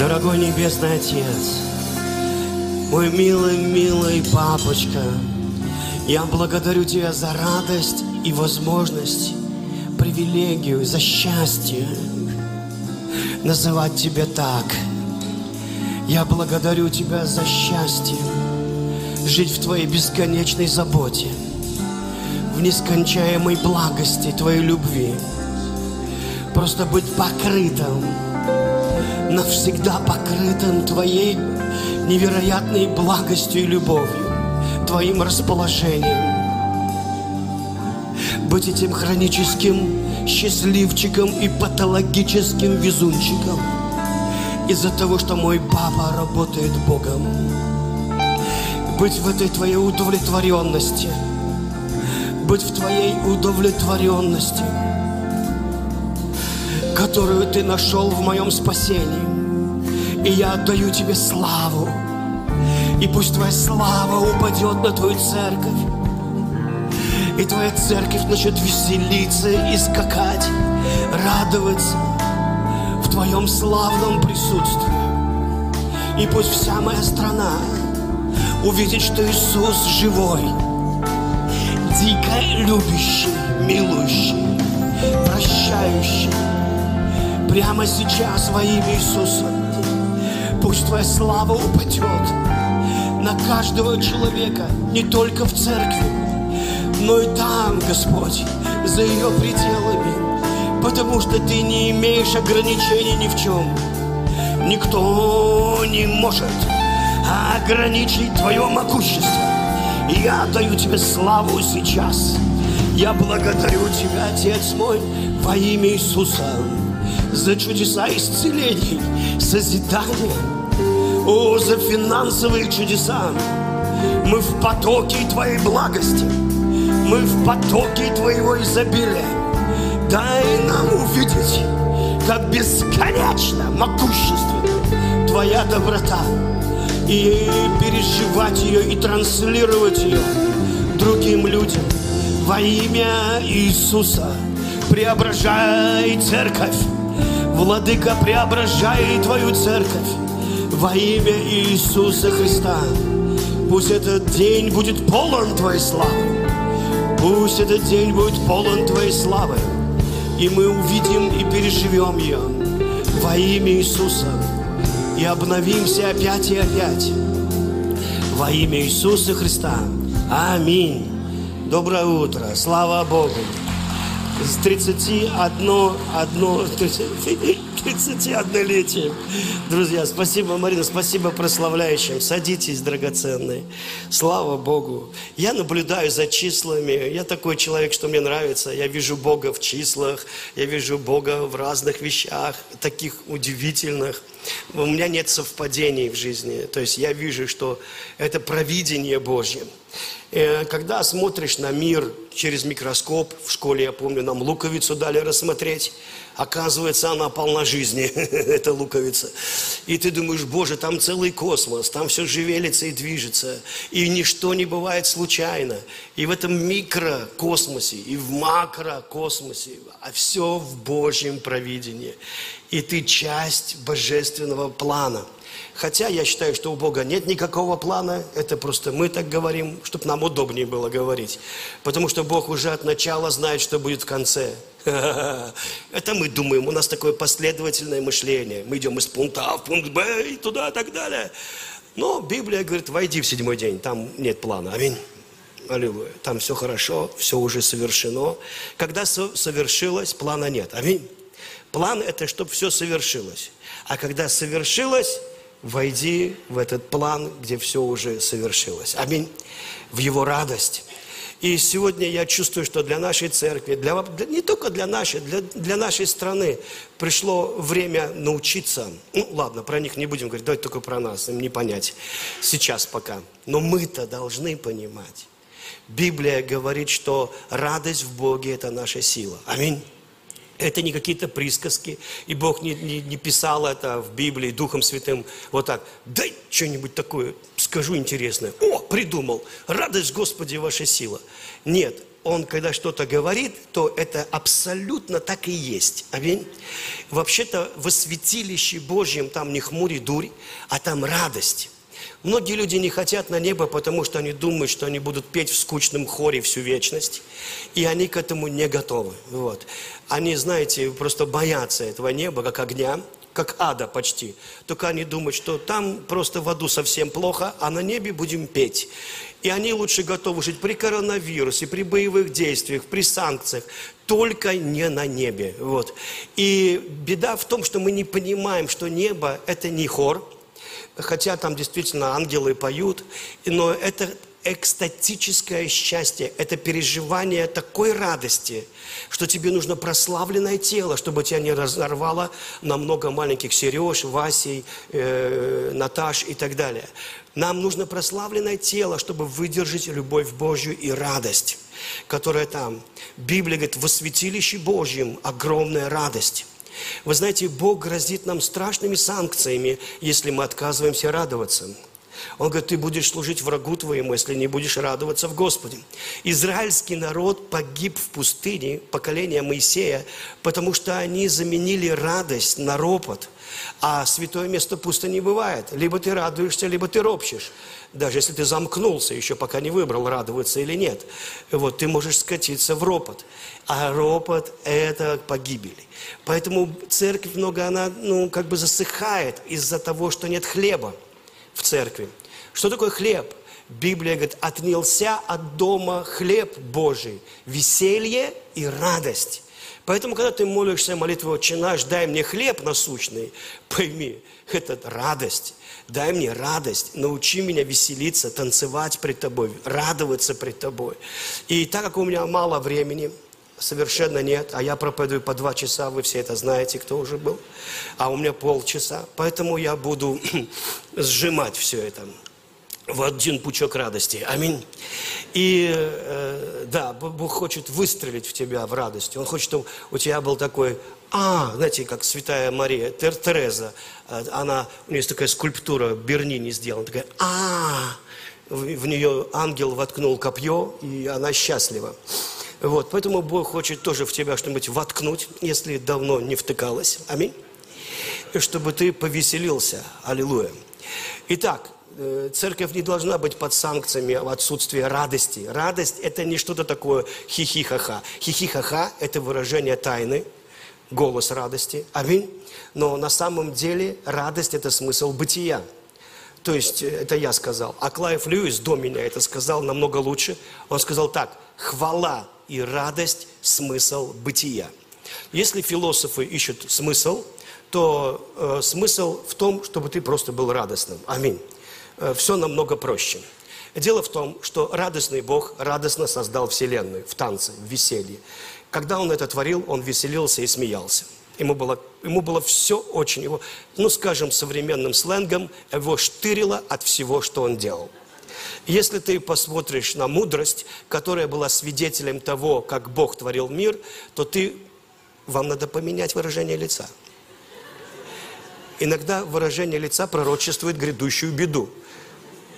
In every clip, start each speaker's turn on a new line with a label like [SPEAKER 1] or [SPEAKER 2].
[SPEAKER 1] Дорогой Небесный Отец, мой милый, милый папочка, я благодарю Тебя за радость и возможность, привилегию, за счастье называть Тебя так. Я благодарю Тебя за счастье жить в Твоей бесконечной заботе, в нескончаемой благости Твоей любви. Просто быть покрытым, навсегда покрытым Твоей невероятной благостью и любовью, Твоим расположением. Быть этим хроническим счастливчиком и патологическим везунчиком из-за того, что мой папа работает Богом. Быть в этой Твоей удовлетворенности, быть в Твоей удовлетворенности, которую Ты нашел в моем спасении. И я отдаю Тебе славу. И пусть Твоя слава упадет на Твою церковь. И Твоя церковь начнет веселиться и скакать, радоваться в Твоем славном присутствии. И пусть вся моя страна увидит, что Иисус живой, дико любящий, милующий, прощающий. Прямо сейчас во имя Иисуса пусть Твоя слава упадет на каждого человека, не только в церкви, но и там, Господь, за ее пределами, потому что Ты не имеешь ограничений ни в чем. Никто не может ограничить Твое могущество. Я даю Тебе славу сейчас. Я благодарю Тебя, Отец мой, во имя Иисуса, за чудеса исцелений, созидания, о, за финансовые чудеса. Мы в потоке Твоей благости, мы в потоке Твоего изобилия. Дай нам увидеть, как бесконечно, могущественно Твоя доброта и переживать ее и транслировать ее другим людям во имя Иисуса. Преображай церковь, Владыка, преображай Твою церковь во имя Иисуса Христа. Пусть этот день будет полон Твоей славы. Пусть этот день будет полон Твоей славы. И мы увидим и переживем ее во имя Иисуса. И обновимся опять и опять во имя Иисуса Христа. Аминь. Доброе утро. Слава Богу. С 31, одно, 31-летием. Друзья, спасибо, Марина, спасибо прославляющим. Садитесь, драгоценные. Слава Богу. Я наблюдаю за числами. Я такой человек, что мне нравится. Я вижу Бога в числах. Я вижу Бога в разных вещах, таких удивительных. У меня нет совпадений в жизни. То есть я вижу, что это провидение Божье. Э, когда смотришь на мир через микроскоп, в школе, я помню, нам луковицу дали рассмотреть, оказывается, она полна жизни, эта луковица. И ты думаешь, Боже, там целый космос, там все живелится и движется, и ничто не бывает случайно. И в этом микрокосмосе, и в макрокосмосе, а все в Божьем провидении. И ты часть божественного плана – Хотя я считаю, что у Бога нет никакого плана, это просто мы так говорим, чтобы нам удобнее было говорить. Потому что Бог уже от начала знает, что будет в конце. Это мы думаем, у нас такое последовательное мышление. Мы идем из пункта А в пункт Б и туда и так далее. Но Библия говорит, войди в седьмой день, там нет плана. Аминь. Аллилуйя. Там все хорошо, все уже совершено. Когда совершилось, плана нет. Аминь. План это, чтобы все совершилось. А когда совершилось, войди в этот план, где все уже совершилось. Аминь. В его радость. И сегодня я чувствую, что для нашей церкви, для, для, не только для нашей, для, для нашей страны пришло время научиться. Ну, ладно, про них не будем говорить, давайте только про нас, им не понять сейчас пока. Но мы-то должны понимать. Библия говорит, что радость в Боге – это наша сила. Аминь. Это не какие-то присказки, и Бог не, не, не писал это в Библии Духом Святым вот так. Дай что-нибудь такое, скажу интересное. О, придумал. Радость Господи ваша сила. Нет, Он, когда что-то говорит, то это абсолютно так и есть. Аминь. Вообще-то во святилище Божьем там не хмурь и дурь, а там радость. Многие люди не хотят на небо, потому что они думают, что они будут петь в скучном хоре всю вечность. И они к этому не готовы. Вот. Они, знаете, просто боятся этого неба, как огня, как ада почти. Только они думают, что там просто в аду совсем плохо, а на небе будем петь. И они лучше готовы жить при коронавирусе, при боевых действиях, при санкциях, только не на небе. Вот. И беда в том, что мы не понимаем, что небо – это не хор, хотя там действительно ангелы поют, но это экстатическое счастье, это переживание такой радости, что тебе нужно прославленное тело, чтобы тебя не разорвало на много маленьких Сереж, Васей, э, Наташ и так далее. Нам нужно прославленное тело, чтобы выдержать любовь Божью и радость, которая там. Библия говорит, во святилище Божьем огромная радость. Вы знаете, Бог грозит нам страшными санкциями, если мы отказываемся радоваться. Он говорит, ты будешь служить врагу твоему, если не будешь радоваться в Господе. Израильский народ погиб в пустыне, поколение Моисея, потому что они заменили радость на ропот. А святое место пусто не бывает. Либо ты радуешься, либо ты ропщешь. Даже если ты замкнулся, еще пока не выбрал, радоваться или нет. Вот ты можешь скатиться в ропот. А ропот – это погибель. Поэтому церковь много, она, ну, как бы засыхает из-за того, что нет хлеба в церкви. Что такое хлеб? Библия говорит, отнялся от дома хлеб Божий, веселье и радость. Поэтому, когда ты молишься молитву «Отче наш, дай мне хлеб насущный», пойми, это радость. Дай мне радость, научи меня веселиться, танцевать пред Тобой, радоваться пред Тобой. И так как у меня мало времени, совершенно нет, а я проповедую по два часа, вы все это знаете, кто уже был, а у меня полчаса, поэтому я буду сжимать все это в один пучок радости. Аминь. И э, да, Бог хочет выстрелить в тебя в радости. Он хочет, чтобы у тебя был такой, а, знаете, как святая Мария, Тер Тереза, э, она, у нее есть такая скульптура в Бернине сделана, такая, а, в, в нее ангел воткнул копье, и она счастлива. Вот, поэтому Бог хочет тоже в тебя что-нибудь воткнуть, если давно не втыкалось. Аминь. И чтобы ты повеселился. Аллилуйя. Итак, э, церковь не должна быть под санкциями в отсутствии радости. Радость – это не что-то такое хихи-ха-ха. Хихи-ха-ха – это выражение тайны, голос радости. Аминь. Но на самом деле радость – это смысл бытия. То есть, э, это я сказал. А Клайв Льюис до меня это сказал намного лучше. Он сказал так, хвала и радость – смысл бытия. Если философы ищут смысл, то э, смысл в том, чтобы ты просто был радостным. Аминь. Э, все намного проще. Дело в том, что радостный Бог радостно создал Вселенную в танце, в веселье. Когда Он это творил, Он веселился и смеялся. Ему было, ему было все очень, его, ну скажем, современным сленгом, его штырило от всего, что он делал. Если ты посмотришь на мудрость, которая была свидетелем того, как Бог творил мир, то ты, вам надо поменять выражение лица. Иногда выражение лица пророчествует грядущую беду.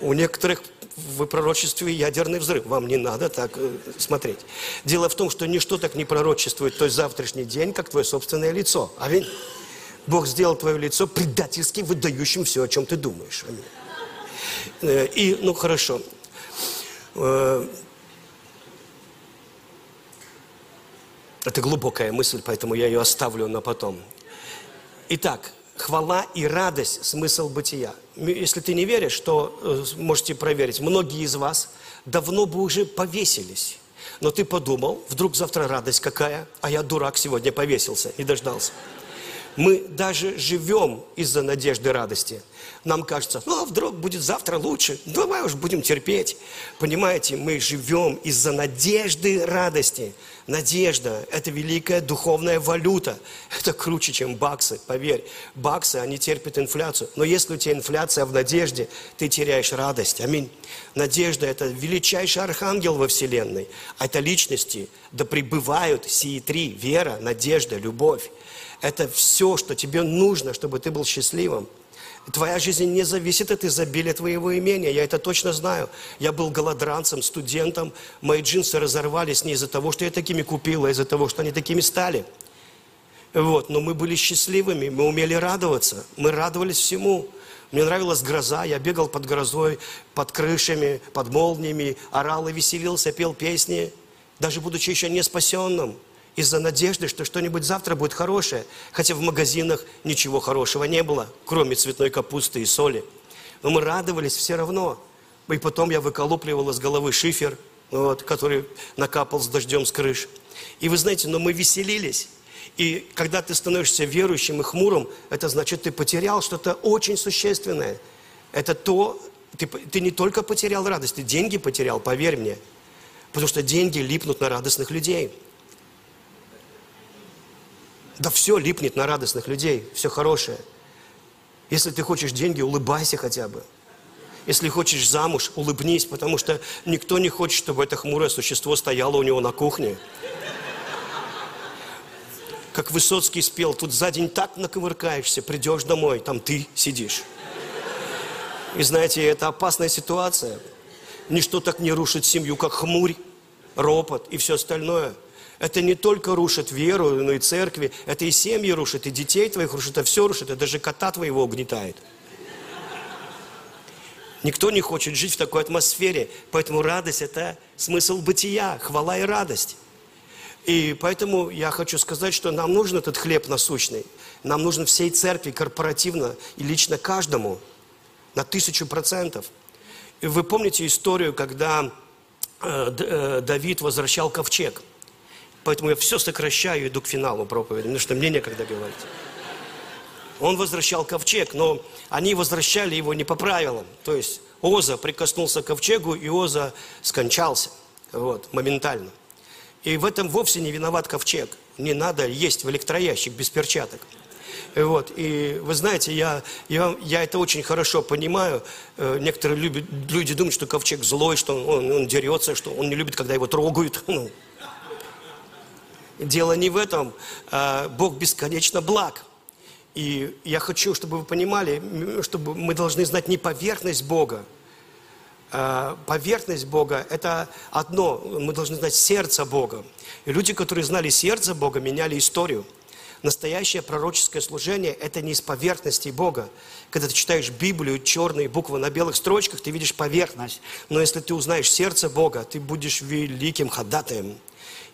[SPEAKER 1] У некоторых в пророчестве ядерный взрыв. Вам не надо так э, смотреть. Дело в том, что ничто так не пророчествует той завтрашний день, как твое собственное лицо. Аминь. Бог сделал твое лицо предательски выдающим все, о чем ты думаешь. Аминь. Э, и, ну хорошо. Э, это глубокая мысль, поэтому я ее оставлю на потом. Итак, хвала и радость – смысл бытия. Если ты не веришь, то э, можете проверить. Многие из вас давно бы уже повесились. Но ты подумал, вдруг завтра радость какая, а я дурак сегодня повесился и дождался. Мы даже живем из-за надежды радости. Нам кажется, ну а вдруг будет завтра лучше, давай уж будем терпеть. Понимаете, мы живем из-за надежды радости. Надежда – это великая духовная валюта. Это круче, чем баксы, поверь. Баксы, они терпят инфляцию. Но если у тебя инфляция в надежде, ты теряешь радость. Аминь. Надежда – это величайший архангел во Вселенной. А это личности, да пребывают сии три – вера, надежда, любовь. Это все, что тебе нужно, чтобы ты был счастливым. Твоя жизнь не зависит от изобилия твоего имения. Я это точно знаю. Я был голодранцем, студентом. Мои джинсы разорвались не из-за того, что я такими купил, а из-за того, что они такими стали. Вот. Но мы были счастливыми, мы умели радоваться. Мы радовались всему. Мне нравилась гроза, я бегал под грозой, под крышами, под молниями, орал и веселился, пел песни, даже будучи еще не спасенным из-за надежды, что что-нибудь завтра будет хорошее, хотя в магазинах ничего хорошего не было, кроме цветной капусты и соли. Но мы радовались все равно. И потом я выколупливал из головы шифер, вот, который накапал с дождем с крыш. И вы знаете, но мы веселились. И когда ты становишься верующим и хмурым, это значит, ты потерял что-то очень существенное. Это то, ты, ты не только потерял радость, ты деньги потерял, поверь мне. Потому что деньги липнут на радостных людей. Да все липнет на радостных людей, все хорошее. Если ты хочешь деньги, улыбайся хотя бы. Если хочешь замуж, улыбнись, потому что никто не хочет, чтобы это хмурое существо стояло у него на кухне. Как Высоцкий спел, тут за день так наковыркаешься, придешь домой, там ты сидишь. И знаете, это опасная ситуация. Ничто так не рушит семью, как хмурь, ропот и все остальное – это не только рушит веру, но и церкви. Это и семьи рушит, и детей твоих рушит, это все рушит, это даже кота твоего угнетает. Никто не хочет жить в такой атмосфере. Поэтому радость – это смысл бытия, хвала и радость. И поэтому я хочу сказать, что нам нужен этот хлеб насущный. Нам нужен всей церкви корпоративно и лично каждому на тысячу процентов. И вы помните историю, когда э, э, Давид возвращал ковчег – Поэтому я все сокращаю иду к финалу проповеди, потому что мне некогда говорить. Он возвращал ковчег, но они возвращали его не по правилам. То есть Оза прикоснулся к ковчегу, и Оза скончался. Вот, моментально. И в этом вовсе не виноват ковчег. Не надо есть в электроящик без перчаток. Вот. И вы знаете, я, я, я это очень хорошо понимаю. Э, некоторые любят, люди думают, что ковчег злой, что он, он дерется, что он не любит, когда его трогают. Дело не в этом. А, Бог бесконечно благ. И я хочу, чтобы вы понимали, чтобы мы должны знать не поверхность Бога. А, поверхность Бога – это одно. Мы должны знать сердце Бога. И люди, которые знали сердце Бога, меняли историю. Настоящее пророческое служение – это не из поверхности Бога. Когда ты читаешь Библию, черные буквы на белых строчках, ты видишь поверхность. Но если ты узнаешь сердце Бога, ты будешь великим ходатаем.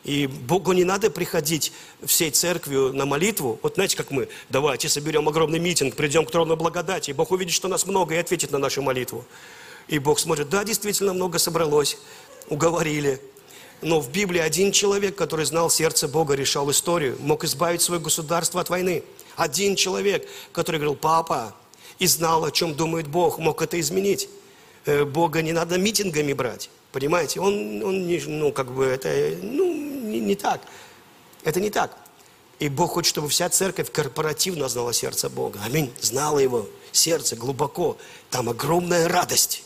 [SPEAKER 1] И Богу не надо приходить всей церковью на молитву. Вот знаете, как мы, давайте соберем огромный митинг, придем к трону благодати. И Бог увидит, что нас много, и ответит на нашу молитву. И Бог смотрит, да, действительно много собралось, уговорили. Но в Библии один человек, который знал сердце Бога, решал историю, мог избавить свое государство от войны. Один человек, который говорил, папа, и знал, о чем думает Бог, мог это изменить. Э, Бога не надо митингами брать. Понимаете, он, он не, ну, как бы, это, ну, не, не так. Это не так. И Бог хочет, чтобы вся церковь корпоративно знала сердце Бога. Аминь. Знала его сердце глубоко. Там огромная радость.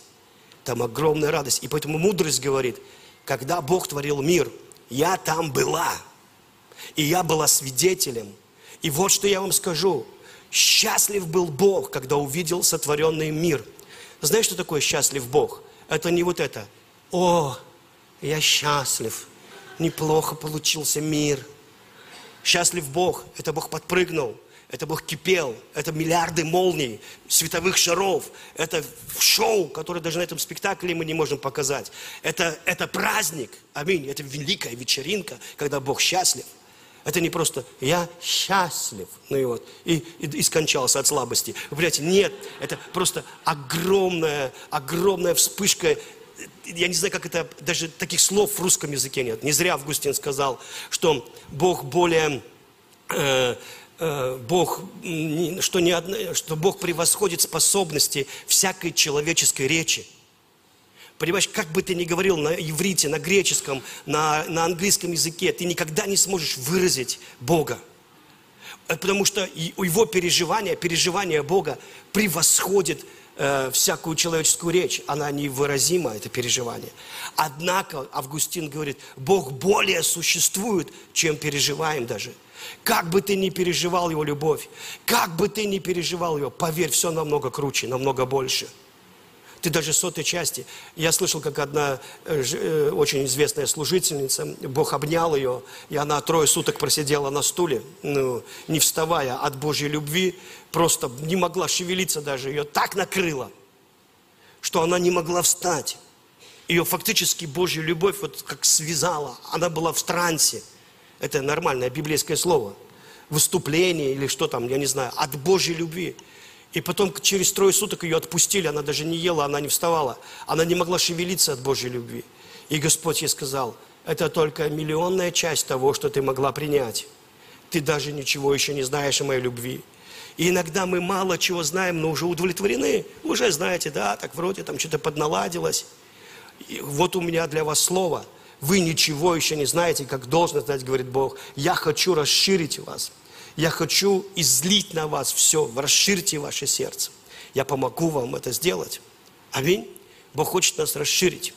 [SPEAKER 1] Там огромная радость. И поэтому мудрость говорит, когда Бог творил мир, я там была. И я была свидетелем. И вот что я вам скажу. Счастлив был Бог, когда увидел сотворенный мир. Знаешь, что такое счастлив Бог? Это не вот это. О, я счастлив неплохо получился мир. Счастлив Бог, это Бог подпрыгнул, это Бог кипел, это миллиарды молний, световых шаров, это шоу, которое даже на этом спектакле мы не можем показать. Это, это праздник, аминь, это великая вечеринка, когда Бог счастлив. Это не просто «я счастлив», ну и вот, и, и, и скончался от слабости. Вы понимаете, нет, это просто огромная, огромная вспышка я не знаю, как это, даже таких слов в русском языке нет. Не зря Августин сказал, что Бог более, э, Бог, что, не одна, что Бог превосходит способности всякой человеческой речи. Понимаешь, как бы ты ни говорил на иврите, на греческом, на, на английском языке, ты никогда не сможешь выразить Бога. Э, потому что его переживание, переживание Бога превосходит э, всякую человеческую речь, она невыразима, это переживание. Однако, Августин говорит, Бог более существует, чем переживаем даже. Как бы ты ни переживал его любовь, как бы ты ни переживал его, поверь, все намного круче, намного больше. Ты даже сотой части. Я слышал, как одна э, э, очень известная служительница, Бог обнял ее, и она трое суток просидела на стуле, ну, не вставая от Божьей любви, просто не могла шевелиться даже, ее так накрыло, что она не могла встать. Ее фактически Божья любовь вот как связала, она была в трансе – это нормальное библейское слово. Выступление или что там, я не знаю, от Божьей любви. И потом через трое суток ее отпустили, она даже не ела, она не вставала. Она не могла шевелиться от Божьей любви. И Господь ей сказал, это только миллионная часть того, что ты могла принять. Ты даже ничего еще не знаешь о моей любви. И иногда мы мало чего знаем, но уже удовлетворены. Уже знаете, да, так вроде там что-то подналадилось. И вот у меня для вас слово – вы ничего еще не знаете, как должно знать, говорит Бог. Я хочу расширить вас. Я хочу излить на вас все. Расширьте ваше сердце. Я помогу вам это сделать. Аминь. Бог хочет нас расширить.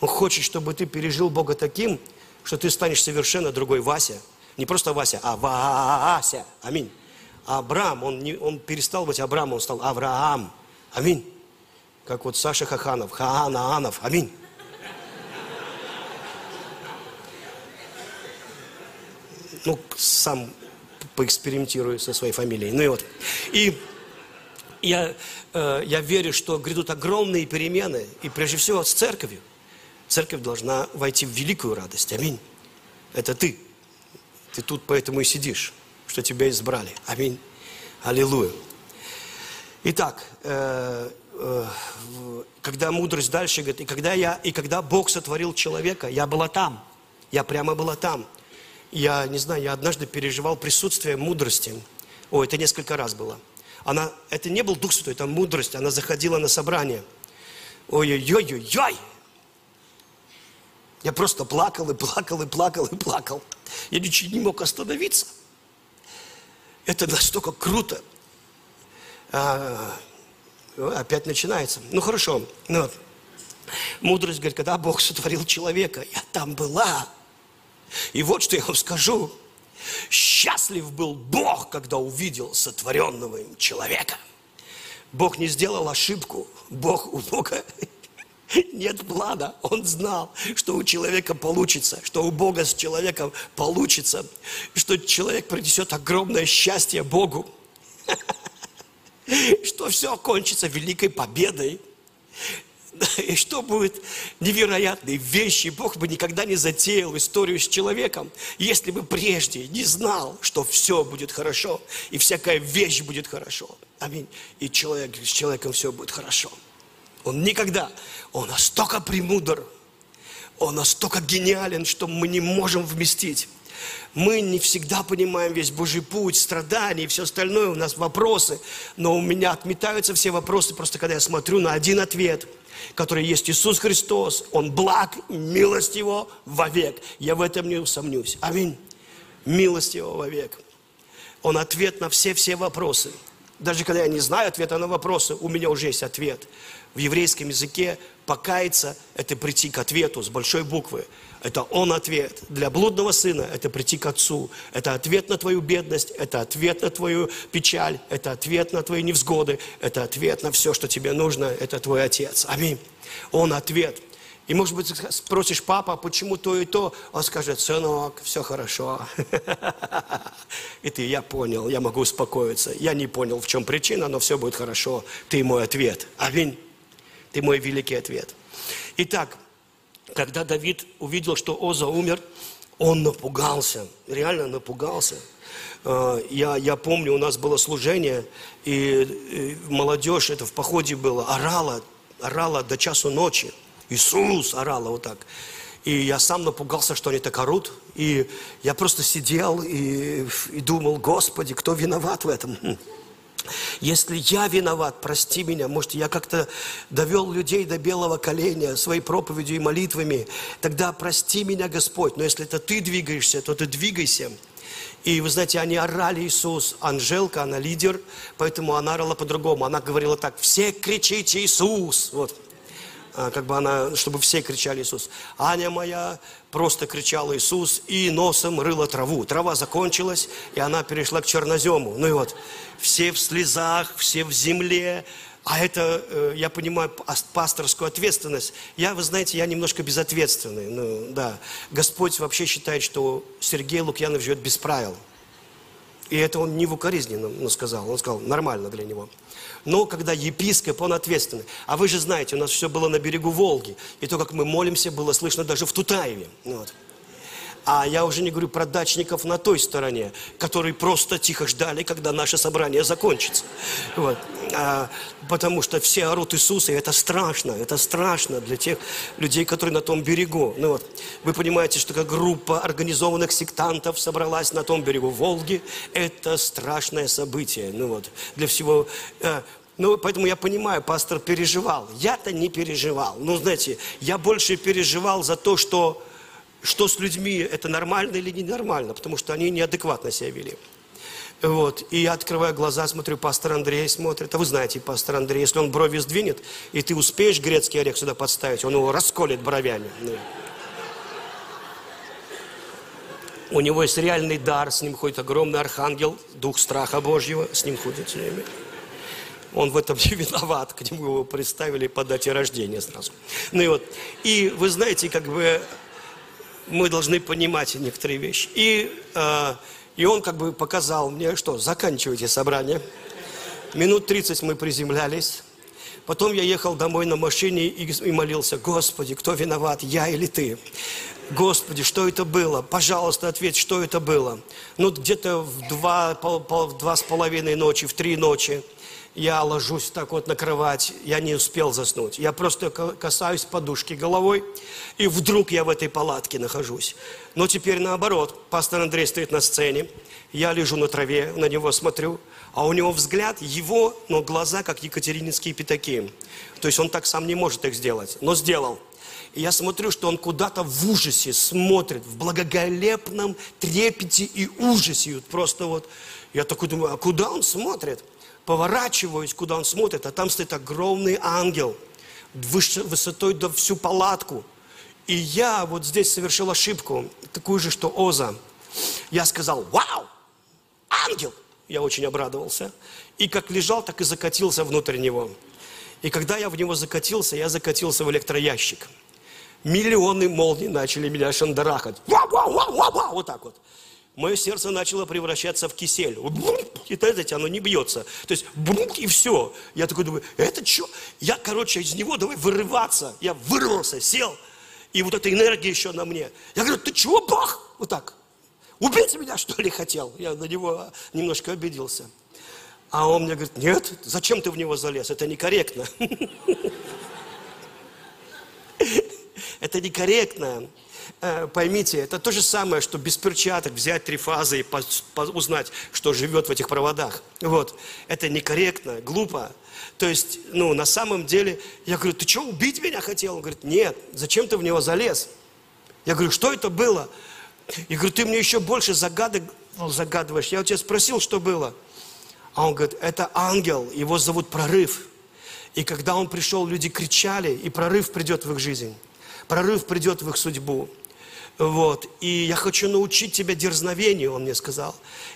[SPEAKER 1] Он хочет, чтобы ты пережил Бога таким, что ты станешь совершенно другой Вася. Не просто Вася, а Вася. Аминь. Абрам, он, не, он перестал быть Абрамом, он стал Авраам. Аминь. Как вот Саша Хаханов, Хаанаанов. Аминь. Ну, сам поэкспериментирую со своей фамилией. Ну и вот. И я, э, я верю, что грядут огромные перемены, и прежде всего с церковью. Церковь должна войти в великую радость. Аминь. Это ты. Ты тут поэтому и сидишь, что тебя избрали. Аминь. Аллилуйя. Итак, э, э, когда мудрость дальше говорит, и когда, я, и когда Бог сотворил человека, я была там. Я прямо была там я не знаю, я однажды переживал присутствие мудрости. О, это несколько раз было. Она, это не был Дух Святой, это мудрость. Она заходила на собрание. Ой-ой-ой-ой-ой! Я просто плакал и плакал и плакал и плакал. Я ничего не мог остановиться. Это настолько круто. А, опять начинается. Ну хорошо. Ну, вот. Мудрость говорит, когда Бог сотворил человека, я там была. И вот что я вам скажу. Счастлив был Бог, когда увидел сотворенного им человека. Бог не сделал ошибку. Бог у Бога нет плана. Он знал, что у человека получится, что у Бога с человеком получится, что человек принесет огромное счастье Богу, что все окончится великой победой. И что будет невероятные вещи. Бог бы никогда не затеял историю с человеком, если бы прежде не знал, что все будет хорошо, и всякая вещь будет хорошо. Аминь. И человек, с человеком все будет хорошо. Он никогда, он настолько премудр, он настолько гениален, что мы не можем вместить. Мы не всегда понимаем весь Божий путь, страдания и все остальное, у нас вопросы, но у меня отметаются все вопросы, просто когда я смотрю на один ответ – который есть Иисус Христос. Он благ, милость Его вовек. Я в этом не усомнюсь. Аминь. Милость Его вовек. Он ответ на все-все вопросы. Даже когда я не знаю ответа на вопросы, у меня уже есть ответ. В еврейском языке покаяться – это прийти к ответу с большой буквы. Это Он ответ. Для блудного сына – это прийти к Отцу. Это ответ на твою бедность, это ответ на твою печаль, это ответ на твои невзгоды, это ответ на все, что тебе нужно. Это твой Отец. Аминь. Он ответ. И, может быть, спросишь, папа, почему то и то? Он скажет, сынок, все хорошо. И ты, я понял, я могу успокоиться. Я не понял, в чем причина, но все будет хорошо. Ты мой ответ. Аминь. Ты мой великий ответ. Итак, когда Давид увидел, что Оза умер, он напугался, реально напугался. А, я, я помню, у нас было служение, и молодежь, это в походе было, орала, орала до часу ночи. Иисус орала вот так. И я сам напугался, что они так орут. И я просто сидел и, и думал, Господи, кто виноват в этом? Если я виноват, прости меня, может, я как-то довел людей до белого коленя своей проповедью и молитвами, тогда прости меня, Господь. Но если это ты двигаешься, то ты двигайся. И вы знаете, они орали Иисус. Анжелка, она лидер, поэтому она орала по-другому. Она говорила так, все кричите Иисус. Вот. А, как бы она, чтобы все кричали Иисус. Аня моя просто кричала Иисус и носом рыла траву. Трава закончилась, и она перешла к чернозему. Ну и вот, все в слезах, все в земле, а это, э, я понимаю, пасторскую ответственность. Я, вы знаете, я немножко безответственный. Ну, да. Господь вообще считает, что Сергей Лукьянов живет без правил. И это он не в укоризне ну, сказал. Он сказал, нормально для него. Но когда епископ, он ответственный. А вы же знаете, у нас все было на берегу Волги. И то, как мы молимся, было слышно даже в Тутаеве. Вот. А я уже не говорю про дачников на той стороне, которые просто тихо ждали, когда наше собрание закончится. Вот. А, потому что все орут Иисуса, и это страшно, это страшно для тех людей, которые на том берегу. Ну вот, вы понимаете, что как группа организованных сектантов собралась на том берегу Волги, это страшное событие. Ну вот, для всего... Э, ну, поэтому я понимаю, пастор переживал. Я-то не переживал. Ну, знаете, я больше переживал за то, что что с людьми, это нормально или ненормально, потому что они неадекватно себя вели. Вот. И я открываю глаза, смотрю, пастор Андрей смотрит. А вы знаете, пастор Андрей, если он брови сдвинет, и ты успеешь грецкий орех сюда подставить, он его расколет бровями. У него есть реальный дар, с ним ходит огромный архангел, дух страха Божьего, с ним ходит все время. Он в этом не виноват, к нему его представили по дате рождения сразу. Ну и вот, и вы знаете, как бы мы должны понимать некоторые вещи. И, э, и он как бы показал мне, что заканчивайте собрание. Минут 30 мы приземлялись. Потом я ехал домой на машине и, и молился, Господи, кто виноват, я или ты? Господи, что это было? Пожалуйста, ответь, что это было? Ну, где-то в два, пол, пол, в два с половиной ночи, в три ночи я ложусь так вот на кровать, я не успел заснуть. Я просто касаюсь подушки головой, и вдруг я в этой палатке нахожусь. Но теперь наоборот, пастор Андрей стоит на сцене, я лежу на траве, на него смотрю, а у него взгляд, его, но глаза, как екатерининские пятаки. То есть он так сам не может их сделать, но сделал. И я смотрю, что он куда-то в ужасе смотрит, в благоголепном трепете и ужасе. Просто вот, я такой думаю, а куда он смотрит? Поворачиваюсь, куда он смотрит, а там стоит огромный ангел, высотой до всю палатку. И я вот здесь совершил ошибку, такую же, что Оза. Я сказал, вау, ангел! Я очень обрадовался. И как лежал, так и закатился внутрь него. И когда я в него закатился, я закатился в электроящик. Миллионы молний начали меня шандарахать. Вау, вау, вау, вау, вау, вот так вот мое сердце начало превращаться в кисель. И, знаете, оно не бьется. То есть, и все. Я такой думаю, это что? Я, короче, из него давай вырываться. Я вырвался, сел. И вот эта энергия еще на мне. Я говорю, ты чего, Бог? Вот так. Убить меня, что ли, хотел? Я на него немножко обиделся. А он мне говорит, нет, зачем ты в него залез? Это некорректно. Это некорректно. Э, поймите, это то же самое, что без перчаток взять три фазы и узнать, что живет в этих проводах. Вот. Это некорректно, глупо. То есть, ну, на самом деле, я говорю, ты что, убить меня хотел? Он говорит, нет, зачем ты в него залез? Я говорю, что это было? Я говорю, ты мне еще больше загадок ну, загадываешь. Я у тебя спросил, что было. А он говорит, это ангел, его зовут Прорыв. И когда он пришел, люди кричали, и прорыв придет в их жизнь. Прорыв придет в их судьбу. Вот. И я хочу научить тебя дерзновению, он мне сказал.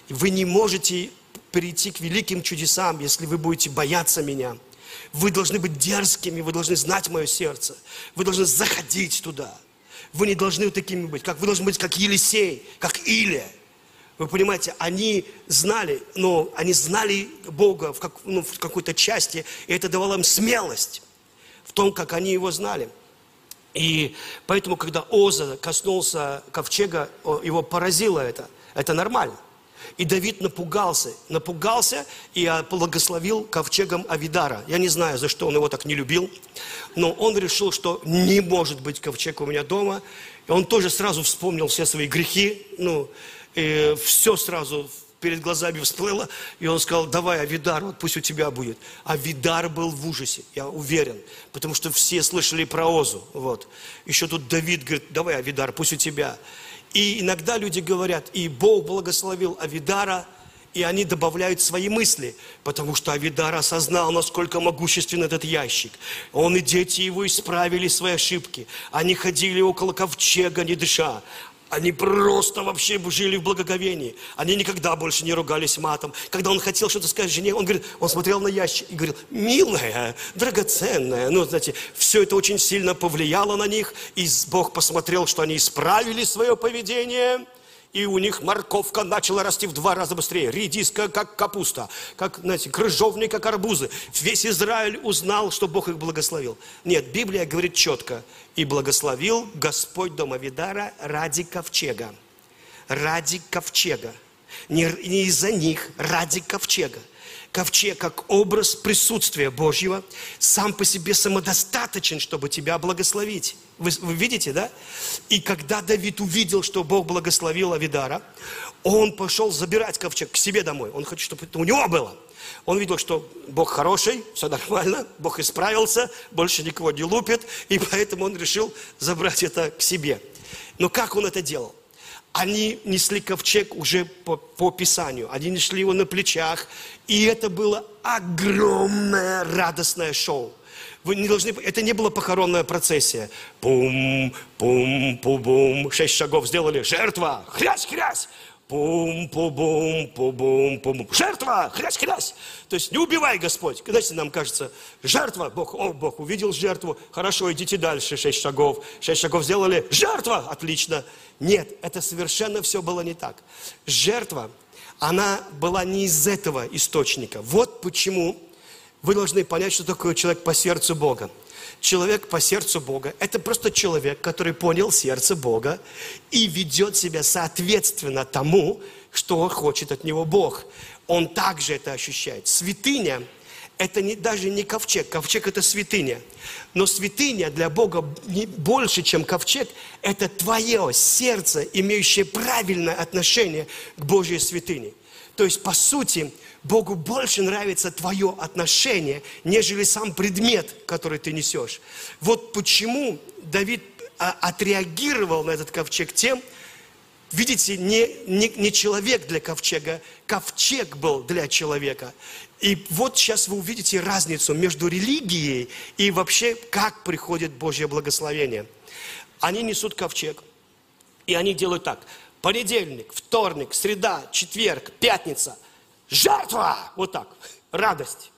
[SPEAKER 1] Вы не можете перейти к великим чудесам, если вы будете бояться меня. Вы должны быть дерзкими, вы должны знать мое сердце. Вы должны заходить туда. Вы не должны такими быть, как вы должны быть как Елисей, как Илия. Вы понимаете, они знали, но они знали Бога в, как, ну, в какой-то части, и это давало им смелость в том, как они его знали. И поэтому, когда Оза коснулся ковчега, его поразило это. Это нормально. И Давид напугался, напугался и благословил ковчегом Авидара. Я не знаю, за что он его так не любил, но он решил, что не может быть ковчег у меня дома. И он тоже сразу вспомнил все свои грехи, ну, и все сразу перед глазами всплыло, и он сказал, давай, Авидар, вот пусть у тебя будет. Авидар был в ужасе, я уверен, потому что все слышали про Озу, вот. Еще тут Давид говорит, давай, Авидар, пусть у тебя. И иногда люди говорят, и Бог благословил Авидара, и они добавляют свои мысли, потому что Авидар осознал, насколько могуществен этот ящик. Он и дети его исправили свои ошибки. Они ходили около ковчега, не дыша. Они просто вообще жили в благоговении. Они никогда больше не ругались матом. Когда он хотел что-то сказать жене, он говорит, он смотрел на ящик и говорил, милая, драгоценная. Ну, знаете, все это очень сильно повлияло на них. И Бог посмотрел, что они исправили свое поведение – и у них морковка начала расти в два раза быстрее, редиска как капуста, как, знаете, крыжовник как арбузы. Весь Израиль узнал, что Бог их благословил. Нет, Библия говорит четко, и благословил Господь дома Видара ради ковчега. Ради ковчега. Не, не из-за них, ради ковчега ковчег как образ присутствия Божьего сам по себе самодостаточен, чтобы тебя благословить. Вы, вы видите, да? И когда Давид увидел, что Бог благословил Авидара, он пошел забирать ковчег к себе домой. Он хочет, чтобы это у него было. Он видел, что Бог хороший, все нормально, Бог исправился, больше никого не лупит, и поэтому он решил забрать это к себе. Но как он это делал? Они несли ковчег уже по, по Писанию, они несли его на плечах, и это было огромное радостное шоу. Вы не должны... Это не была похоронная процессия. Пум, пум, пум, бум. Шесть шагов сделали. Жертва. Хрясь, хрясь. Пум, пум, бум, пум, бум, пум. Жертва. Хрясь, хрясь. То есть не убивай, Господь. Когда нам кажется, жертва. Бог, о, Бог увидел жертву. Хорошо, идите дальше. Шесть шагов. Шесть шагов сделали. Жертва. Отлично. Нет, это совершенно все было не так. Жертва, она была не из этого источника. Вот почему вы должны понять, что такое человек по сердцу Бога. Человек по сердцу Бога – это просто человек, который понял сердце Бога и ведет себя соответственно тому, что хочет от него Бог. Он также это ощущает. Святыня – это не, даже не ковчег. Ковчег – это святыня. Но святыня для Бога не больше, чем ковчег – это твое сердце, имеющее правильное отношение к Божьей святыне. То есть, по сути, Богу больше нравится твое отношение, нежели сам предмет, который ты несешь. Вот почему Давид а, отреагировал на этот ковчег тем, видите, не, не, не человек для ковчега, ковчег был для человека. И вот сейчас вы увидите разницу между религией и вообще, как приходит Божье благословение. Они несут ковчег, и они делают так. Понедельник, вторник, среда, четверг, пятница – Жертва! Вот так. Радость.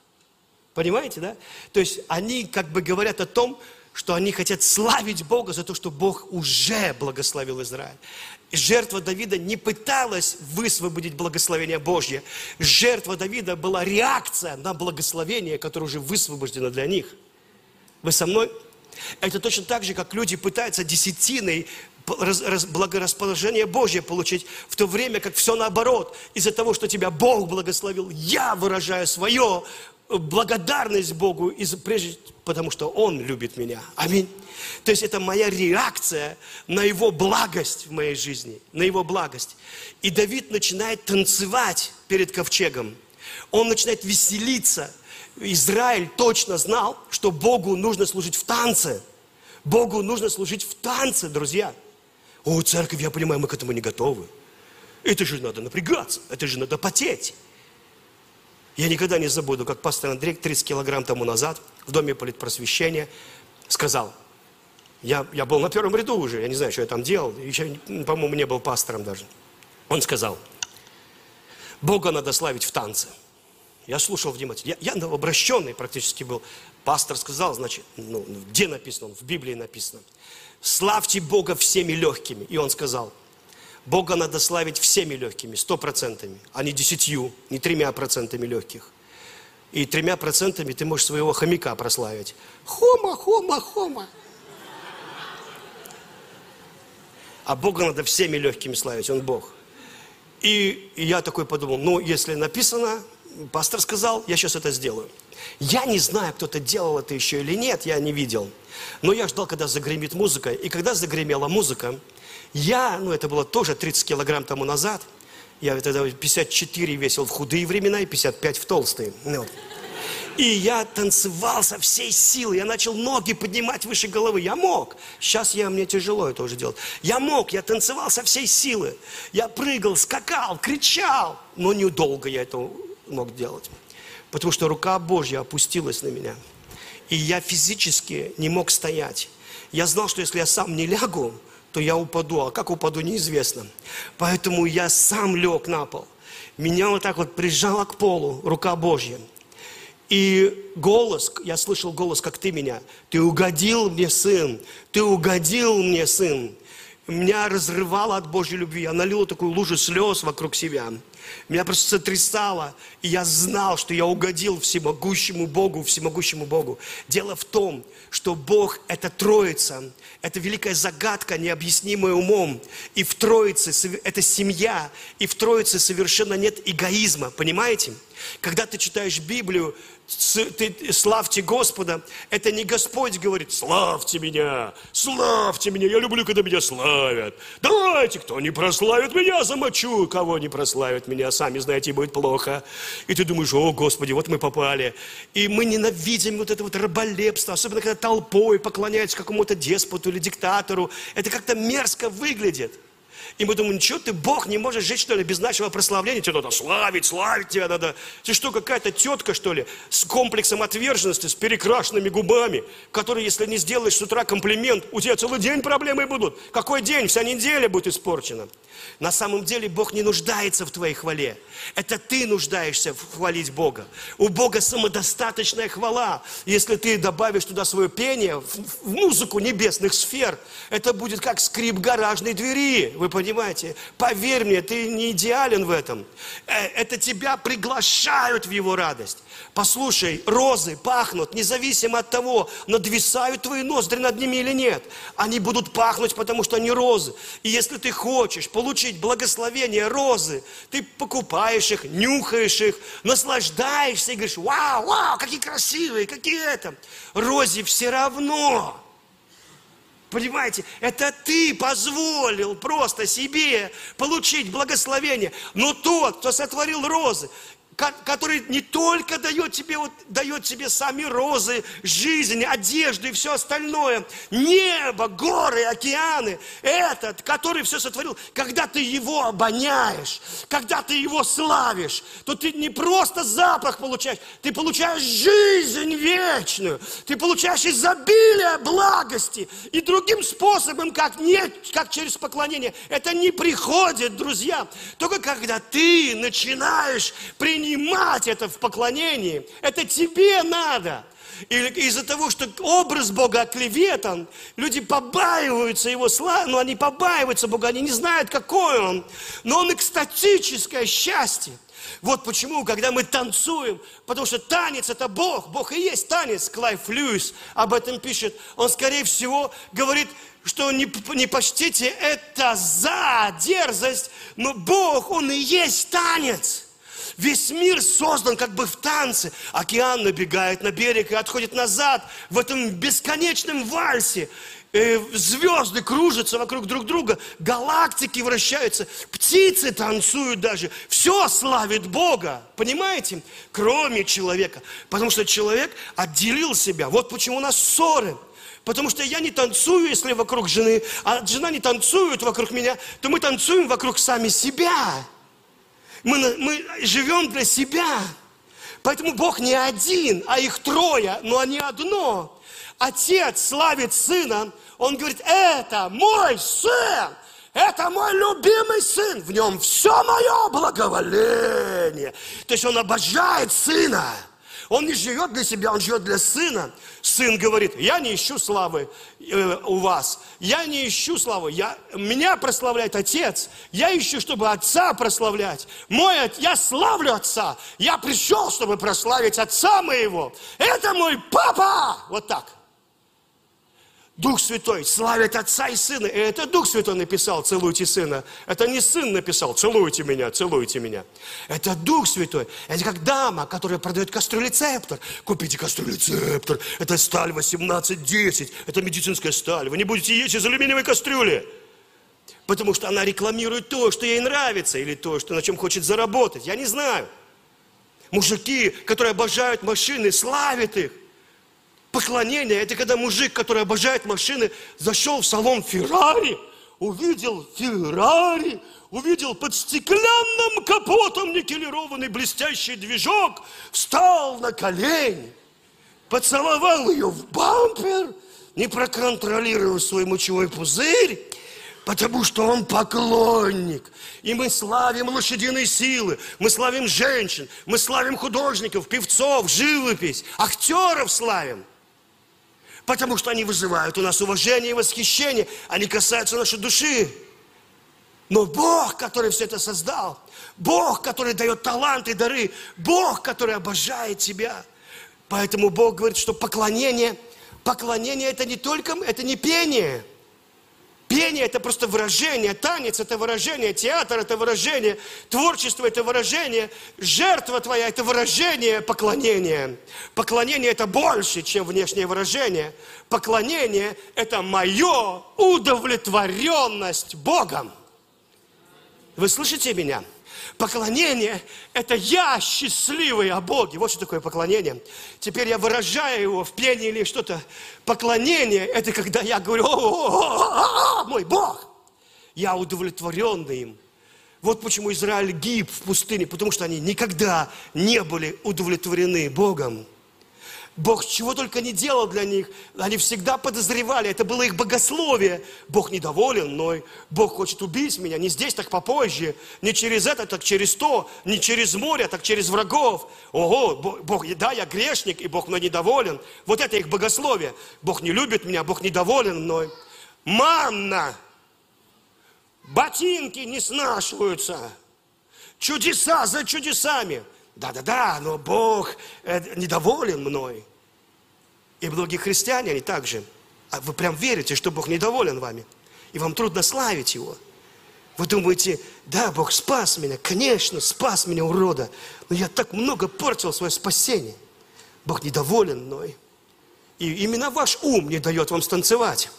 [SPEAKER 1] Понимаете, да? То есть они как бы говорят о том, что они хотят славить Бога за то, что Бог уже благословил Израиль. Жертва Давида не пыталась высвободить благословение Божье. Жертва Давида была реакция на благословение, которое уже высвобождено для них. Вы со мной? Это точно так же, как люди пытаются десятиной благорасположение Божье получить, в то время как все наоборот. Из-за того, что тебя Бог благословил, я выражаю свою э, благодарность Богу, прежде, потому что Он любит меня. Аминь. То есть это моя реакция на Его благость в моей жизни, на Его благость. И Давид начинает танцевать перед ковчегом. Он начинает веселиться. Израиль точно знал, что Богу нужно служить в танце. Богу нужно служить в танце, друзья. О, церковь, я понимаю, мы к этому не готовы. Это же надо напрягаться, это же надо потеть. Я никогда не забуду, как пастор Андрей 30 килограмм тому назад в доме политпросвещения сказал, я, я был на первом ряду уже, я не знаю, что я там делал, еще, по-моему, не был пастором даже. Он сказал, Бога надо славить в танце. Я слушал внимательно. Я, я обращенный практически был. Пастор сказал, значит, ну, где написано? В Библии написано славьте Бога всеми легкими. И он сказал, Бога надо славить всеми легкими, сто процентами, а не десятью, не тремя процентами легких. И тремя процентами ты можешь своего хомяка прославить. Хома, хома, хома. А Бога надо всеми легкими славить, Он Бог. И, и я такой подумал, ну, если написано, пастор сказал, я сейчас это сделаю. Я не знаю, кто-то делал это еще или нет, я не видел. Но я ждал, когда загремит музыка. И когда загремела музыка, я, ну это было тоже 30 килограмм тому назад, я тогда 54 весил в худые времена и 55 в толстые. Ну, И я танцевал со всей силы. Я начал ноги поднимать выше головы. Я мог. Сейчас я, мне тяжело это уже делать. Я мог, я танцевал со всей силы. Я прыгал, скакал, кричал. Но недолго я это мог делать. Потому что рука Божья опустилась на меня. И я физически не мог стоять. Я знал, что если я сам не лягу, то я упаду. А как упаду, неизвестно. Поэтому я сам лег на пол. Меня вот так вот прижала к полу рука Божья. И голос, я слышал голос, как ты меня. Ты угодил мне, сын. Ты угодил мне, сын. Меня разрывало от Божьей любви. Я налила такую лужу слез вокруг себя. Меня просто сотрясало, и я знал, что я угодил всемогущему Богу, всемогущему Богу. Дело в том, что Бог – это Троица, это великая загадка, необъяснимая умом. И в Троице – это семья, и в Троице совершенно нет эгоизма, понимаете? Когда ты читаешь Библию, славьте Господа, это не Господь говорит, славьте меня, славьте меня, я люблю, когда меня славят. Давайте, кто не прославит меня, замочу, кого не прославит меня, сами знаете, будет плохо. И ты думаешь, о, Господи, вот мы попали. И мы ненавидим вот это вот раболепство, особенно когда толпой поклоняются какому-то деспоту или диктатору. Это как-то мерзко выглядит. И мы думаем, что ты, Бог, не можешь жить, что ли, без нашего прославления? Тебе надо славить, славить тебя надо. Ты что, какая-то тетка, что ли, с комплексом отверженности, с перекрашенными губами, которой, если не сделаешь с утра комплимент, у тебя целый день проблемы будут. Какой день? Вся неделя будет испорчена. На самом деле Бог не нуждается в твоей хвале. Это ты нуждаешься хвалить Бога. У Бога самодостаточная хвала. Если ты добавишь туда свое пение, в музыку небесных сфер, это будет как скрип гаражной двери. Вы понимаете? Поверь мне, ты не идеален в этом. Э, это тебя приглашают в его радость. Послушай, розы пахнут, независимо от того, надвисают твои ноздри над ними или нет. Они будут пахнуть, потому что они розы. И если ты хочешь получить благословение розы, ты покупаешь их, нюхаешь их, наслаждаешься и говоришь, вау, вау, какие красивые, какие это. Розе все равно. Понимаете, это ты позволил просто себе получить благословение. Но тот, кто сотворил розы, который не только дает тебе, вот, дает тебе сами розы, жизнь, одежду и все остальное, небо, горы, океаны, этот, который все сотворил, когда ты его обоняешь, когда ты его славишь, то ты не просто запах получаешь, ты получаешь жизнь вечную, ты получаешь изобилие благости. И другим способом, как, не, как через поклонение. Это не приходит, друзья, только когда ты начинаешь принимать принимать это в поклонении. Это тебе надо. Или из-за того, что образ Бога оклеветан, люди побаиваются Его славы, но они побаиваются Бога, они не знают, какой Он. Но Он экстатическое счастье. Вот почему, когда мы танцуем, потому что танец – это Бог, Бог и есть танец. Клайв Льюис об этом пишет. Он, скорее всего, говорит, что не, не почтите это за дерзость, но Бог, Он и есть танец. Весь мир создан как бы в танце. Океан набегает на берег и отходит назад в этом бесконечном вальсе. Э, звезды кружатся вокруг друг друга, галактики вращаются, птицы танцуют даже. Все славит Бога, понимаете? Кроме человека. Потому что человек отделил себя. Вот почему у нас ссоры. Потому что я не танцую, если вокруг жены, а жена не танцует вокруг меня, то мы танцуем вокруг сами себя. Мы, мы живем для себя. Поэтому Бог не один, а их трое, но они одно. Отец славит сына, он говорит, это мой сын, это мой любимый сын, в нем все мое благоволение. То есть он обожает сына. Он не живет для себя, он живет для сына. Сын говорит, я не ищу славы э, у вас, я не ищу славы, я, меня прославляет отец, я ищу, чтобы отца прославлять. Мой, я славлю отца, я пришел, чтобы прославить отца моего. Это мой папа! Вот так. Дух Святой славит Отца и Сына. И это Дух Святой написал, целуйте Сына. Это не Сын написал, целуйте меня, целуйте меня. Это Дух Святой. Это как дама, которая продает кастрюлецептор. Купите кастрюлецептор. Это сталь 1810. Это медицинская сталь. Вы не будете есть из алюминиевой кастрюли. Потому что она рекламирует то, что ей нравится, или то, что, на чем хочет заработать. Я не знаю. Мужики, которые обожают машины, славят их. Поклонение – это когда мужик, который обожает машины, зашел в салон Феррари, увидел Феррари, увидел под стеклянным капотом никелированный блестящий движок, встал на колени, поцеловал ее в бампер, не проконтролировал свой мочевой пузырь, потому что он поклонник. И мы славим лошадиные силы, мы славим женщин, мы славим художников, певцов, живопись, актеров славим. Потому что они вызывают у нас уважение и восхищение, они касаются нашей души. Но Бог, который все это создал, Бог, который дает таланты, дары, Бог, который обожает тебя. Поэтому Бог говорит, что поклонение, поклонение это не только, это не пение – Пение – это просто выражение, танец – это выражение, театр – это выражение, творчество – это выражение, жертва твоя – это выражение поклонения. Поклонение – это больше, чем внешнее выражение. Поклонение – это мое удовлетворенность Богом. Вы слышите меня? Поклонение – это я счастливый о Боге. Вот что такое поклонение. Теперь я выражаю его в пении или что-то. Поклонение – это когда я говорю, о, мой Бог. Я удовлетворенный им. Вот почему Израиль гиб в пустыне, потому что они никогда не были удовлетворены Богом. Бог чего только не делал для них. Они всегда подозревали, это было их богословие. Бог недоволен мной, Бог хочет убить меня, не здесь, так попозже. Не через это, так через то, не через море, так через врагов. Ого, Бог, да, я грешник, и Бог мной недоволен. Вот это их богословие. Бог не любит меня, Бог недоволен мной. Манна! Ботинки не снашиваются. Чудеса за чудесами. Да-да-да, но Бог э, недоволен мной. И многие христиане, они также. А вы прям верите, что Бог недоволен вами. И вам трудно славить Его. Вы думаете, да, Бог спас меня, конечно, спас меня, урода. Но я так много портил свое спасение. Бог недоволен мной. И именно ваш ум не дает вам станцевать.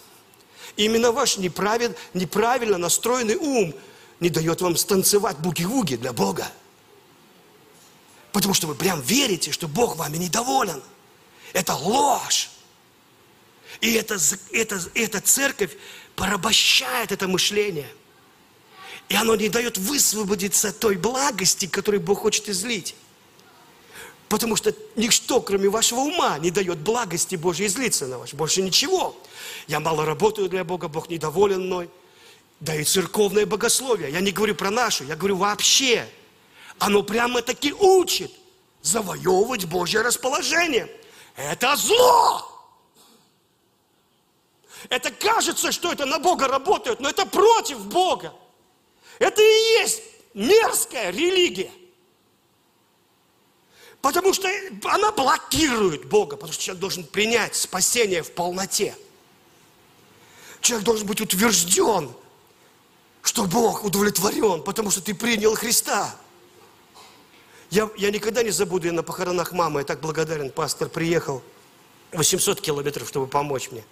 [SPEAKER 1] Именно ваш неправиль, неправильно настроенный ум не дает вам станцевать буги-вуги для Бога. Потому что вы прям верите, что Бог вами недоволен. Это ложь. И эта, эта, эта церковь порабощает это мышление. И оно не дает высвободиться от той благости, которую Бог хочет излить. Потому что ничто, кроме вашего ума, не дает благости Божьей излиться на вас. Больше ничего. Я мало работаю для Бога, Бог недоволен мной. Да и церковное богословие. Я не говорю про нашу, я говорю вообще. Оно прямо таки учит завоевывать Божье расположение – это зло. Это кажется, что это на Бога работает, но это против Бога. Это и есть мерзкая религия. Потому что она блокирует Бога, потому что человек должен принять спасение в полноте. Человек должен быть утвержден, что Бог удовлетворен, потому что ты принял Христа. Я, я никогда не забуду, я на похоронах мамы, я так благодарен, пастор приехал 800 километров, чтобы помочь мне.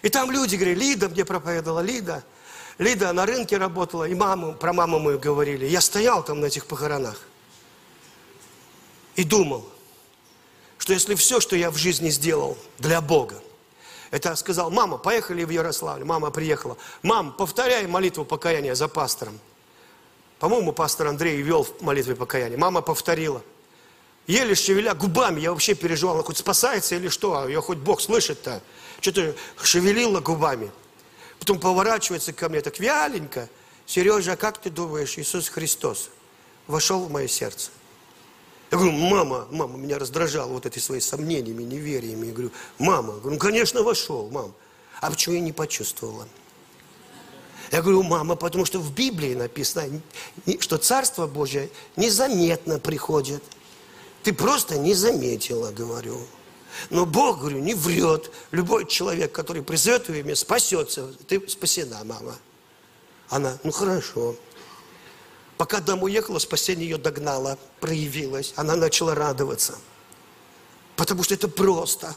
[SPEAKER 1] И там люди говорили, Лида мне проповедовала, Лида. Лида на рынке работала, и маму, про маму мы говорили. Я стоял там на этих похоронах и думал, что если все, что я в жизни сделал для Бога, это сказал, мама, поехали в Ярославль. Мама приехала. Мам, повторяй молитву покаяния за пастором. По-моему, пастор Андрей вел в молитве покаяния. Мама повторила. Еле шевеля губами, я вообще переживал, она хоть спасается или что, ее хоть Бог слышит-то. Что-то шевелила губами. Потом поворачивается ко мне так вяленько. Сережа, а как ты думаешь, Иисус Христос вошел в мое сердце? Я говорю, мама, мама, меня раздражало вот эти свои сомнениями, невериями. Я говорю, мама, говорю, ну, конечно, вошел, мам. А почему я не почувствовала? Я говорю, мама, потому что в Библии написано, что Царство Божье незаметно приходит. Ты просто не заметила, говорю. Но Бог, говорю, не врет. Любой человек, который призовет его имя, спасется. Ты спасена, мама. Она, ну хорошо. Пока домой ехала, спасение ее догнало, проявилось. Она начала радоваться. Потому что это просто.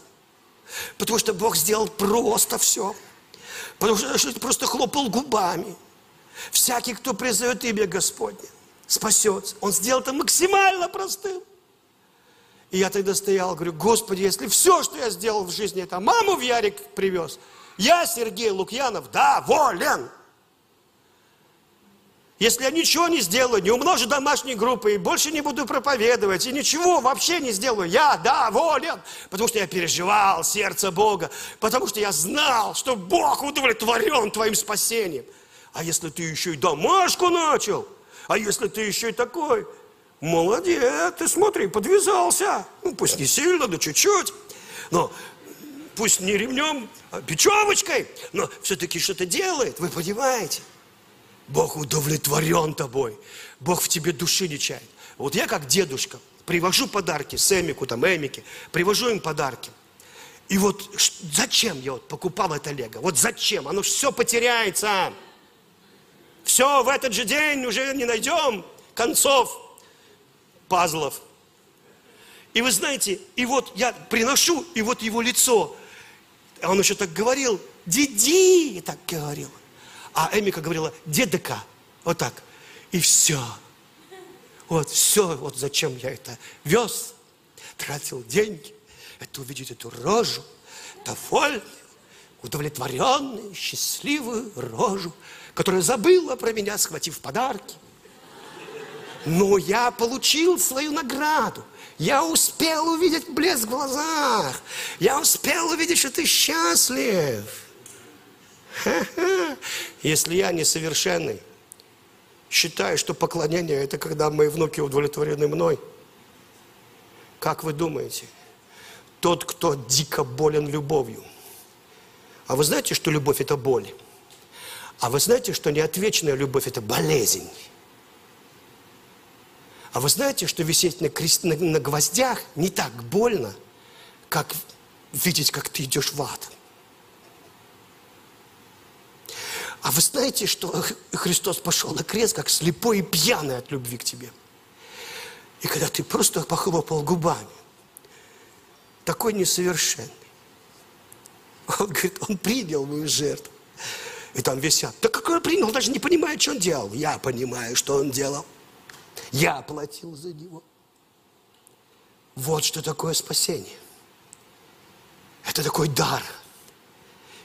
[SPEAKER 1] Потому что Бог сделал просто все. Потому что ты просто хлопал губами. Всякий, кто призовет имя Господне, спасется. Он сделал это максимально простым. И я тогда стоял, говорю, Господи, если все, что я сделал в жизни, это маму в Ярик привез, я, Сергей Лукьянов, доволен. Если я ничего не сделаю, не умножу домашние группы, и больше не буду проповедовать, и ничего вообще не сделаю, я доволен, потому что я переживал сердце Бога, потому что я знал, что Бог удовлетворен твоим спасением. А если ты еще и домашку начал, а если ты еще и такой, молодец, ты смотри, подвязался. Ну, пусть не сильно, но чуть-чуть. Но пусть не ремнем, а бечевочкой, но все-таки что-то делает, вы понимаете? Бог удовлетворен тобой. Бог в тебе души не чает. Вот я как дедушка привожу подарки Сэмику, там, Эмике, привожу им подарки. И вот зачем я вот покупал это лего? Вот зачем? Оно все потеряется. Все, в этот же день уже не найдем концов пазлов. И вы знаете, и вот я приношу, и вот его лицо. Он еще так говорил, диди, так говорил. А Эмика говорила, дедека, вот так. И все. Вот все, вот зачем я это вез, тратил деньги. Это увидеть эту рожу, довольную, удовлетворенную, счастливую рожу, которая забыла про меня, схватив подарки. Но я получил свою награду. Я успел увидеть блеск в глазах. Я успел увидеть, что ты счастлив. Если я несовершенный, считаю, что поклонение – это когда мои внуки удовлетворены мной. Как вы думаете? Тот, кто дико болен любовью. А вы знаете, что любовь – это боль? А вы знаете, что неотвечная любовь – это болезнь? А вы знаете, что висеть на, крест, на, на гвоздях не так больно, как видеть, как ты идешь в ад? А вы знаете, что Христос пошел на крест, как слепой и пьяный от любви к тебе? И когда ты просто похлопал губами, такой несовершенный, он говорит, он принял мою жертву. И там висят. Да какой он принял? Он даже не понимает, что он делал. Я понимаю, что он делал. Я платил за него. Вот что такое спасение. Это такой дар.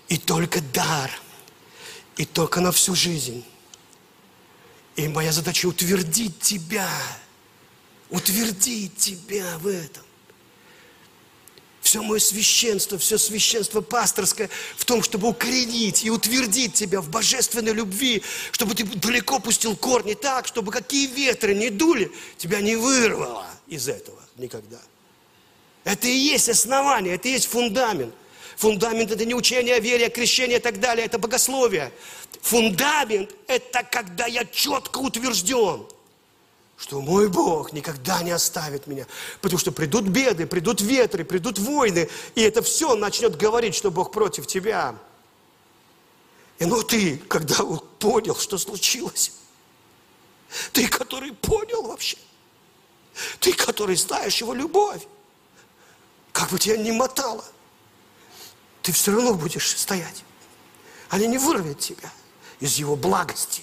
[SPEAKER 1] И только дар – и только на всю жизнь. И моя задача утвердить тебя, утвердить тебя в этом. Все мое священство, все священство пасторское в том, чтобы укоренить и утвердить тебя в божественной любви, чтобы ты далеко пустил корни так, чтобы какие ветры не дули, тебя не вырвало из этого никогда. Это и есть основание, это и есть фундамент. Фундамент – это не учение о вере, о крещении и так далее, это богословие. Фундамент – это когда я четко утвержден, что мой Бог никогда не оставит меня. Потому что придут беды, придут ветры, придут войны, и это все начнет говорить, что Бог против тебя. И ну ты, когда понял, что случилось, ты, который понял вообще, ты, который знаешь его любовь, как бы тебя ни мотало – ты все равно будешь стоять. Они не вырвет тебя из его благости.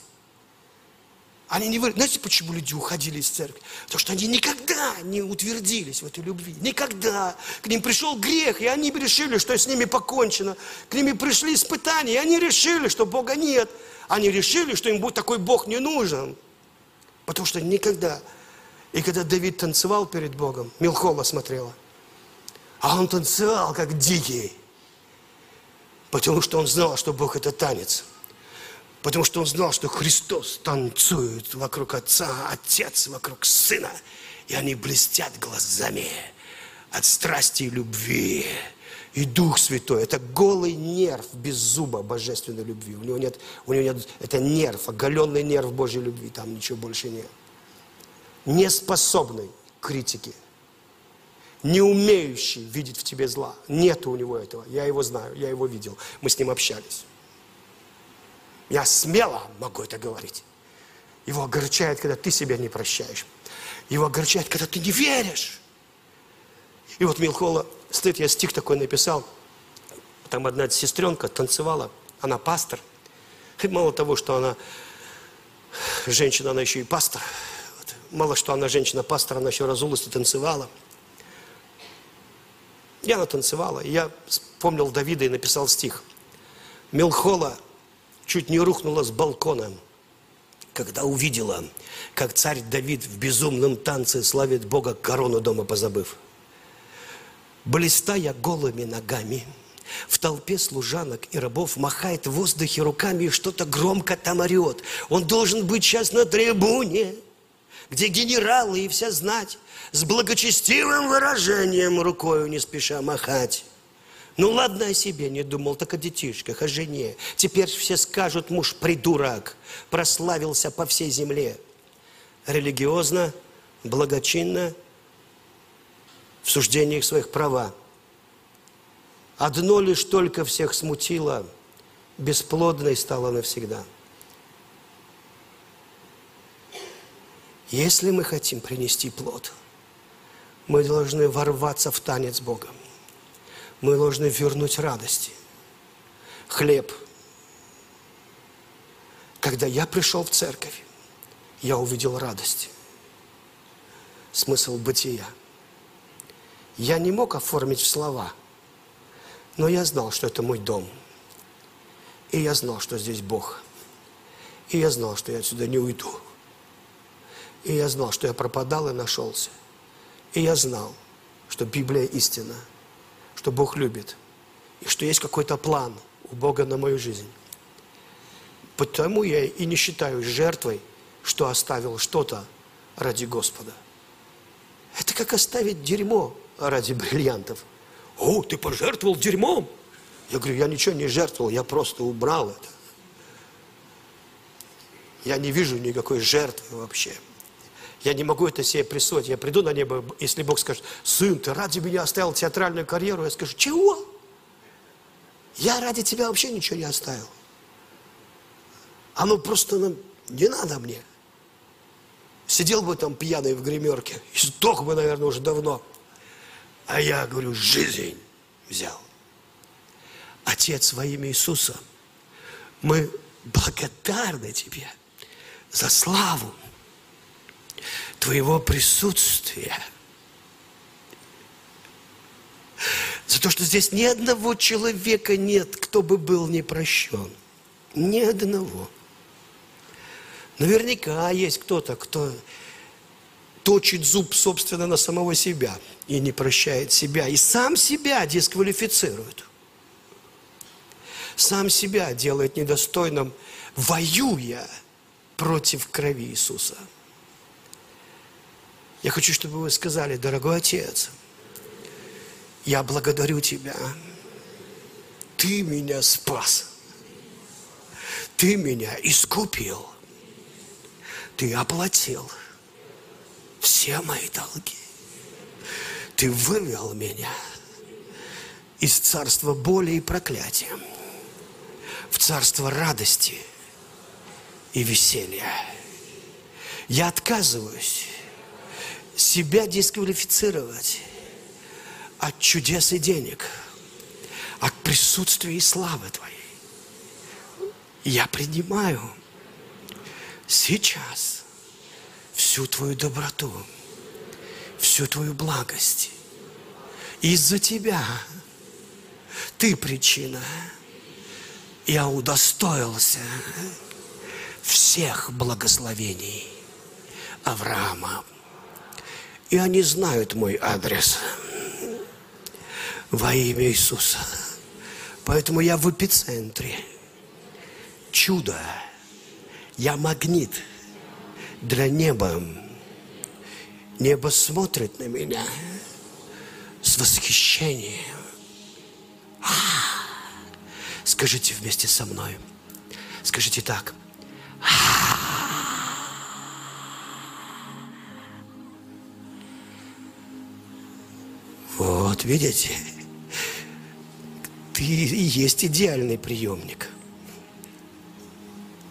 [SPEAKER 1] Они не вырвут. Знаете, почему люди уходили из церкви? Потому что они никогда не утвердились в этой любви. Никогда. К ним пришел грех, и они решили, что с ними покончено. К ним пришли испытания, и они решили, что Бога нет. Они решили, что им будет такой Бог не нужен. Потому что никогда. И когда Давид танцевал перед Богом, Милхола смотрела, а он танцевал, как дикий. Потому что он знал, что Бог это танец. Потому что он знал, что Христос танцует вокруг Отца, Отец вокруг Сына. И они блестят глазами от страсти и любви. И Дух Святой – это голый нерв без зуба божественной любви. У него нет, у него нет, это нерв, оголенный нерв Божьей любви, там ничего больше нет. Неспособный к критике – не умеющий видеть в тебе зла. Нет у него этого. Я его знаю, я его видел. Мы с ним общались. Я смело могу это говорить. Его огорчает, когда ты себя не прощаешь. Его огорчает, когда ты не веришь. И вот Милхола, стыд, я стих такой написал. Там одна сестренка танцевала, она пастор. И мало того, что она женщина, она еще и пастор. Мало что она женщина-пастор, она еще разулась и танцевала. И она танцевала. И я вспомнил Давида и написал стих. Мелхола чуть не рухнула с балкона, когда увидела, как царь Давид в безумном танце славит Бога, корону дома позабыв. Блистая голыми ногами, в толпе служанок и рабов махает в воздухе руками и что-то громко там орет. Он должен быть сейчас на трибуне, где генералы и вся знать с благочестивым выражением рукою не спеша махать. Ну ладно о себе не думал, так о детишках, о жене. Теперь все скажут, муж придурок, прославился по всей земле. Религиозно, благочинно, в суждениях своих права. Одно лишь только всех смутило, бесплодной стало навсегда. Если мы хотим принести плод, мы должны ворваться в танец Богом мы должны вернуть радости. Хлеб. Когда я пришел в церковь, я увидел радость. Смысл бытия. Я не мог оформить в слова, но я знал, что это мой дом. И я знал, что здесь Бог. И я знал, что я отсюда не уйду. И я знал, что я пропадал и нашелся. И я знал, что Библия истина – что Бог любит, и что есть какой-то план у Бога на мою жизнь. Потому я и не считаю жертвой, что оставил что-то ради Господа. Это как оставить дерьмо ради бриллиантов. О, ты пожертвовал дерьмом? Я говорю, я ничего не жертвовал, я просто убрал это. Я не вижу никакой жертвы вообще. Я не могу это себе присвоить. Я приду на небо, если Бог скажет, сын, ты ради меня оставил театральную карьеру, я скажу, чего? Я ради тебя вообще ничего не оставил. Оно просто нам не надо мне. Сидел бы там пьяный в гримерке и сдох бы, наверное, уже давно. А я говорю, жизнь взял. Отец во имя Иисуса, мы благодарны Тебе за славу, Твоего присутствия. За то, что здесь ни одного человека нет, кто бы был не прощен. Ни одного. Наверняка есть кто-то, кто точит зуб, собственно, на самого себя и не прощает себя. И сам себя дисквалифицирует. Сам себя делает недостойным, воюя против крови Иисуса. Я хочу, чтобы вы сказали, дорогой Отец, я благодарю Тебя. Ты меня спас. Ты меня искупил. Ты оплатил все мои долги. Ты вывел меня из царства боли и проклятия в царство радости и веселья. Я отказываюсь себя дисквалифицировать от чудес и денег, от присутствия и славы Твоей. Я принимаю сейчас всю Твою доброту, всю Твою благость. Из-за Тебя Ты причина. Я удостоился всех благословений Авраама, и они знают мой адрес во имя Иисуса. Поэтому я в эпицентре. Чудо. Я магнит для неба. Небо смотрит на меня с восхищением. А! Скажите вместе со мной. Скажите так. А! Вот, видите, ты и есть идеальный приемник.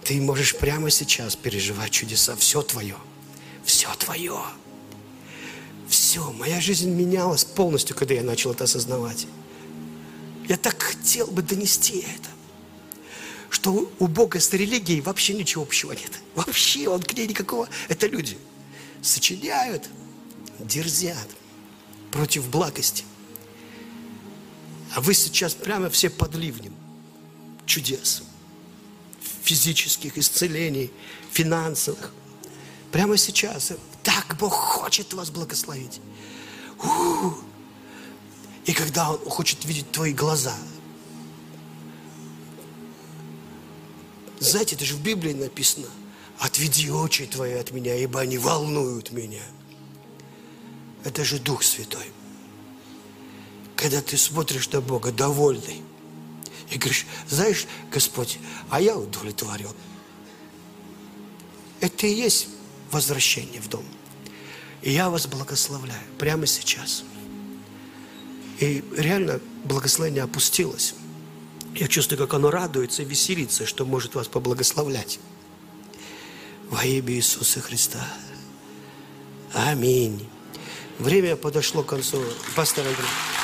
[SPEAKER 1] Ты можешь прямо сейчас переживать чудеса. Все твое. Все твое. Все. Моя жизнь менялась полностью, когда я начал это осознавать. Я так хотел бы донести это. Что у Бога с религией вообще ничего общего нет. Вообще он к ней никакого. Это люди. Сочиняют, дерзят против благости. А вы сейчас прямо все под ливнем чудес, физических исцелений, финансовых. Прямо сейчас. Так Бог хочет вас благословить. У-у-у. И когда Он хочет видеть твои глаза. Знаете, это же в Библии написано. Отведи очи твои от меня, ибо они волнуют меня. Это же Дух Святой. Когда ты смотришь на Бога довольный, и говоришь, знаешь, Господь, а я удовлетворен. Это и есть возвращение в дом. И я вас благословляю прямо сейчас. И реально благословение опустилось. Я чувствую, как оно радуется и веселится, что может вас поблагословлять. Во имя Иисуса Христа. Аминь. Время подошло к концу. Пастор Андрей.